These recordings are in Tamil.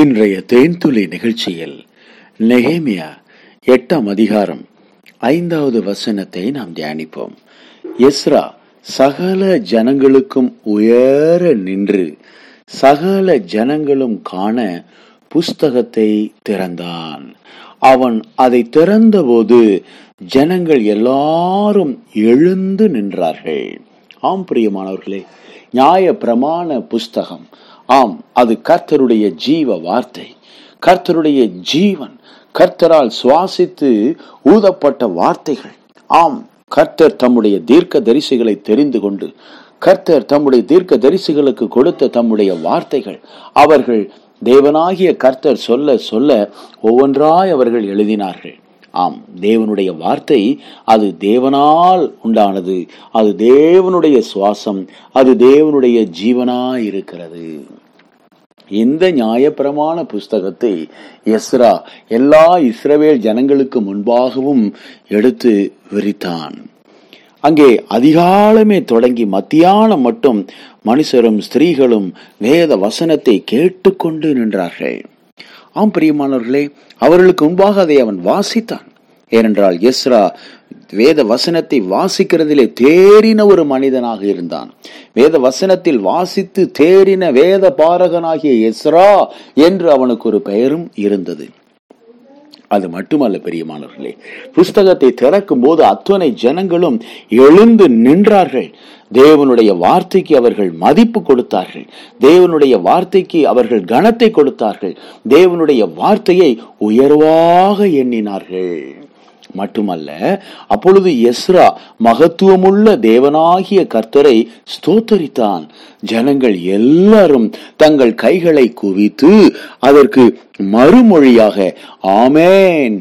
இன்றைய தேன்துளி நிகழ்ச்சியில் நெகேமியா எட்டாம் அதிகாரம் ஐந்தாவது வசனத்தை நாம் தியானிப்போம். எஸ்ரா சகல ஜனங்களுக்கும் உயர நின்று சகல ஜனங்களும் காண புஸ்தகத்தை திறந்தான். அவன் அதை திறந்தபோது ஜனங்கள் எல்லாரும் எழுந்து நின்றார்கள். ஆம் பிரியமானவர்களே நியாய பிரமாண புஸ்தகம் ஆம் அது கர்த்தருடைய ஜீவ வார்த்தை. கர்த்தருடைய ஜீவன் கர்த்தரால் சுவாசித்து ஊதப்பட்ட வார்த்தைகள். ஆம் கர்த்தர் தம்முடைய தீர்க்க தரிசிகளை தெரிந்து கொண்டு கர்த்தர் தம்முடைய தீர்க்க தரிசிகளுக்கு கொடுத்த தம்முடைய வார்த்தைகள். அவர்கள் தேவனாகிய கர்த்தர் சொல்ல சொல்ல ஒவ்வொன்றாய் அவர்கள் எழுதினார்கள். ஆம் தேவனுடைய வார்த்தை அது தேவனால் உண்டானது. அது தேவனுடைய சுவாசம் அது தேவனுடைய ஜீவனாய் இருக்கிறது இந்த நியாயப்பிரமாண புஸ்தகத்தை எஸ்ரா எல்லா இஸ்ரவேல் ஜனங்களுக்கு முன்பாகவும் எடுத்து விரித்தான். அங்கே அதிகாலமே தொடங்கி மத்தியானம் மட்டும் மனுஷரும் ஸ்திரீகளும் வேத வசனத்தை கேட்டுக்கொண்டு நின்றார்கள். ஆம் பிரியமானவர்களே அவர்களுக்கு முன்பாக அதை அவன் வாசித்தான். ஏனென்றால் எஸ்ரா வேத வசனத்தை வாசிக்கிறதிலே தேறின ஒரு மனிதனாக இருந்தான். வேத வசனத்தில் வாசித்து தேறின வேத பாரகனாகிய எஸ்ரா என்று அவனுக்கு ஒரு பெயரும் இருந்தது. அது மட்டுமல்ல பெரியமானவர்களே புஸ்தகத்தை திறக்கும் போது அத்தனை ஜனங்களும் எழுந்து நின்றார்கள். தேவனுடைய வார்த்தைக்கு அவர்கள் மதிப்பு கொடுத்தார்கள். தேவனுடைய வார்த்தைக்கு அவர்கள் கனத்தை கொடுத்தார்கள். தேவனுடைய வார்த்தையை உயர்வாக எண்ணினார்கள். மட்டுமல்ல அப்பொழுது எஸ்ரா மகத்துவமுள்ள தேவனாகிய கர்த்தரை ஸ்தோத்தரித்தான். ஜனங்கள் எல்லாரும் தங்கள் கைகளை குவித்து அதற்கு மறுமொழியாக ஆமேன்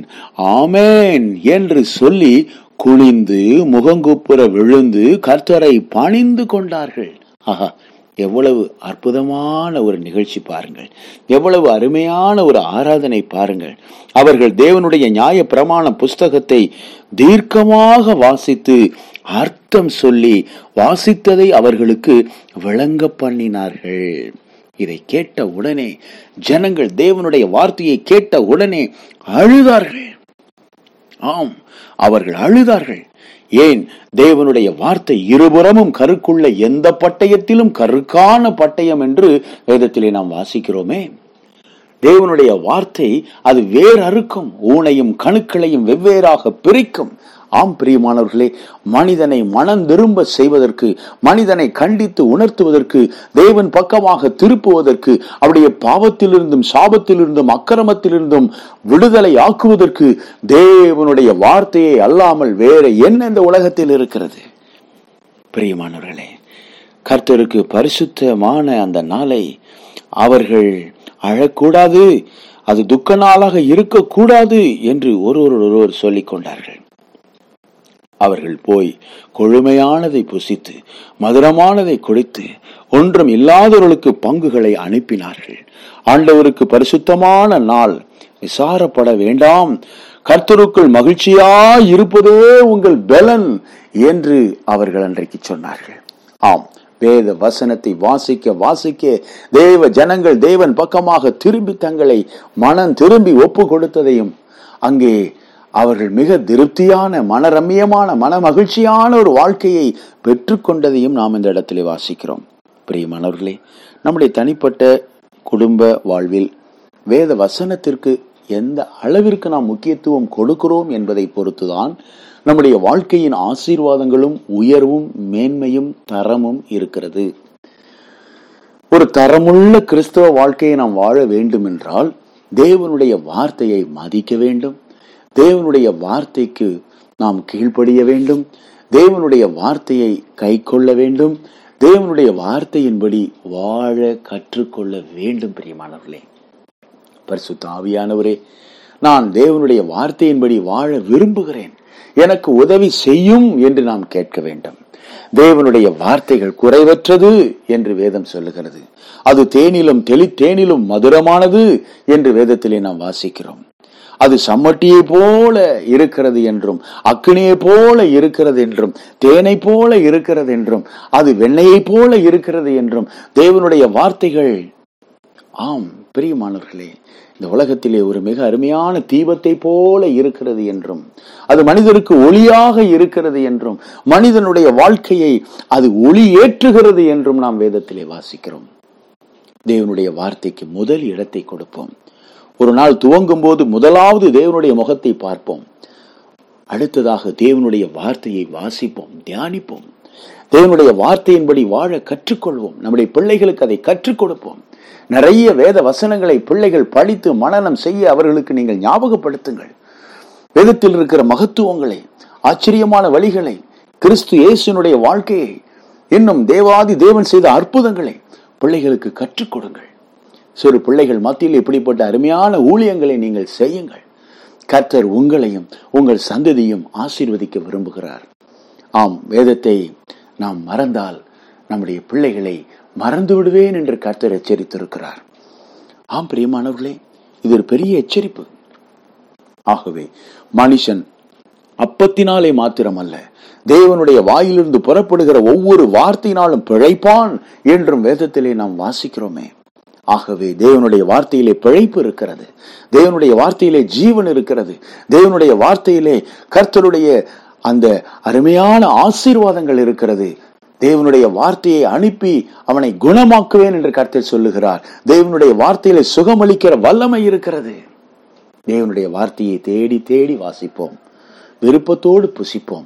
ஆமேன் என்று சொல்லி குனிந்து முகங்குப்புற விழுந்து கர்த்தரை பணிந்து கொண்டார்கள். ஆஹா எவ்வளவு அற்புதமான ஒரு நிகழ்ச்சி பாருங்கள். எவ்வளவு அருமையான ஒரு ஆராதனை பாருங்கள். அவர்கள் தேவனுடைய நியாய பிரமாண புஸ்தகத்தை தீர்க்கமாக வாசித்து அர்த்தம் சொல்லி வாசித்ததை அவர்களுக்கு விளங்க பண்ணினார்கள். இதை கேட்ட உடனே ஜனங்கள் தேவனுடைய வார்த்தையை கேட்ட உடனே அழுதார்கள். ஆம் அவர்கள் அழுதார்கள். ஏன் தேவனுடைய வார்த்தை இருபுறமும் கருக்குள்ள எந்த பட்டயத்திலும் கருக்கான பட்டயம் என்று வேதத்திலே நாம் வாசிக்கிறோமே. தேவனுடைய வார்த்தை அது வேறு அறுக்கும் ஊனையும் கணுக்களையும் வெவ்வேறாக பிரிக்கும். ஆம் பிரியமானவர்களே மனிதனை மனம் திரும்ப செய்வதற்கு மனிதனை கண்டித்து உணர்த்துவதற்கு தேவன் பக்கமாக திருப்புவதற்கு அவருடைய பாவத்திலிருந்தும் சாபத்திலிருந்தும் அக்கிரமத்திலிருந்தும் விடுதலை ஆக்குவதற்கு தேவனுடைய வார்த்தையை அல்லாமல் வேற என்ன இந்த உலகத்தில் இருக்கிறது? பிரியமானவர்களே கர்த்தருக்கு பரிசுத்தமான அந்த நாளை அவர்கள் அழக்கூடாது அது துக்க நாளாக இருக்கக்கூடாது என்று ஒருவர் ஒருவர் சொல்லிக் கொண்டார்கள் அவர்கள் போய் கொழுமையானதை புசித்து மதுரமானதை குடித்து ஒன்றும் இல்லாதவர்களுக்கு பங்குகளை அனுப்பினார்கள். ஆண்டவருக்கு பரிசுத்தமான நாள். விசாரப்பட வேண்டாம். கர்த்தருக்குள் மகிழ்ச்சியா இருப்பதே உங்கள் பலன் என்று அவர்கள் அன்றைக்கு சொன்னார்கள். ஆம். வேத வசனத்தை வாசிக்க வாசிக்க தேவ ஜனங்கள் தேவன் பக்கமாக திரும்பி தங்களை மனம் திரும்பி ஒப்பு கொடுத்ததையும் அங்கே அவர்கள் மிக திருப்தியான மனரம்யமான மன மகிழ்ச்சியான ஒரு வாழ்க்கையை பெற்றுக்கொண்டதையும் நாம் இந்த இடத்திலே வாசிக்கிறோம். பிரியமானவர்களே நம்முடைய தனிப்பட்ட குடும்ப வாழ்வில் வேத வசனத்திற்கு எந்த அளவிற்கு நாம் முக்கியத்துவம் கொடுக்கிறோம் என்பதை பொறுத்துதான் நம்முடைய வாழ்க்கையின் ஆசீர்வாதங்களும் உயர்வும் மேன்மையும் தரமும் இருக்கிறது. ஒரு தரமுள்ள கிறிஸ்தவ வாழ்க்கையை நாம் வாழ வேண்டும் என்றால் தேவனுடைய வார்த்தையை மதிக்க வேண்டும். தேவனுடைய வார்த்தைக்கு நாம் கீழ்ப்படிய வேண்டும். தேவனுடைய வார்த்தையை கை கொள்ள வேண்டும். தேவனுடைய வார்த்தையின்படி வாழ கற்றுக்கொள்ள வேண்டும் பிரியமானவர்களே. பரிசுத்த ஆவியானவரே நான் தேவனுடைய வார்த்தையின்படி வாழ விரும்புகிறேன். எனக்கு உதவி செய்யும் என்று நாம் கேட்க வேண்டும். தேவனுடைய வார்த்தைகள் குறைவற்றது என்று வேதம் சொல்லுகிறது. அது தேனிலும் தெளி தேனிலும் மதுரமானது என்று வேதத்திலே நாம் வாசிக்கிறோம். அது சம்மட்டியை போல இருக்கிறது என்றும் அக்கினியை போல இருக்கிறது என்றும் தேனை போல இருக்கிறது என்றும் அது வெண்ணையை போல இருக்கிறது என்றும் தேவனுடைய வார்த்தைகள். ஆம் பிரியமானவர்களே இந்த உலகத்திலே ஒரு மிக அருமையான தீபத்தை போல இருக்கிறது என்றும் அது மனிதருக்கு ஒளியாக இருக்கிறது என்றும் மனிதனுடைய வாழ்க்கையை அது ஒளி ஏற்றுகிறது என்றும் நாம் வேதத்திலே வாசிக்கிறோம். தேவனுடைய வார்த்தைக்கு முதல் இடத்தை கொடுப்போம். ஒரு நாள் துவங்கும் போது முதலாவது தேவனுடைய முகத்தை பார்ப்போம். அடுத்ததாக தேவனுடைய வார்த்தையை வாசிப்போம் தியானிப்போம். தேவனுடைய வார்த்தையின்படி வாழ கற்றுக்கொள்வோம். நம்முடைய பிள்ளைகளுக்கு அதை கற்றுக் கொடுப்போம். நிறைய வேத வசனங்களை பிள்ளைகள் படித்து மனனம் செய்ய அவர்களுக்கு நீங்கள் ஞாபகப்படுத்துங்கள். வேதத்தில் இருக்கிற மகத்துவங்களை ஆச்சரியமான வழிகளை கிறிஸ்து இயேசுனுடைய வாழ்க்கையை இன்னும் தேவாதி தேவன் செய்த அற்புதங்களை பிள்ளைகளுக்கு கற்றுக் கொடுங்கள். சிறு பிள்ளைகள் மத்தியில் இப்படிப்பட்ட அருமையான ஊழியங்களை நீங்கள் செய்யுங்கள். கர்த்தர் உங்களையும் உங்கள் சந்ததியும் ஆசீர்வதிக்க விரும்புகிறார். ஆம் வேதத்தை நாம் மறந்தால் நம்முடைய பிள்ளைகளை மறந்து விடுவேன் என்று கர்த்தர் எச்சரித்திருக்கிறார். ஆம் பிரியமானவர்களே இது ஒரு பெரிய எச்சரிப்பு. ஆகவே மனுஷன் அப்பத்தினாலே மாத்திரமல்ல தேவனுடைய வாயிலிருந்து புறப்படுகிற ஒவ்வொரு வார்த்தையினாலும் பிழைப்பான் என்றும் வேதத்திலே நாம் வாசிக்கிறோமே. ஆகவே தேவனுடைய வார்த்தையிலே பிழைப்பு இருக்கிறது. தேவனுடைய வார்த்தையிலே ஜீவன் இருக்கிறது. தேவனுடைய வார்த்தையிலே கர்த்தருடைய அந்த அருமையான ஆசீர்வாதங்கள் இருக்கிறது. தேவனுடைய வார்த்தையை அனுப்பி அவனை குணமாக்குவேன் என்று கர்த்தர் சொல்லுகிறார். தேவனுடைய வார்த்தையிலே சுகமளிக்கிற வல்லமை இருக்கிறது. தேவனுடைய வார்த்தையை தேடி தேடி வாசிப்போம். விருப்பத்தோடு புசிப்போம்.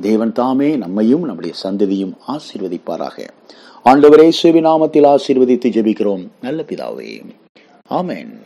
தேவன் தாமே நம்மையும் நம்முடைய சந்ததியும் ஆசீர்வதிப்பாராக. ஆண்டவரே சுவிநாமத்தில் ஆசீர்வதித்து ஜெபிக்கிறோம். நல்ல பிதாவே. ஆமேன்.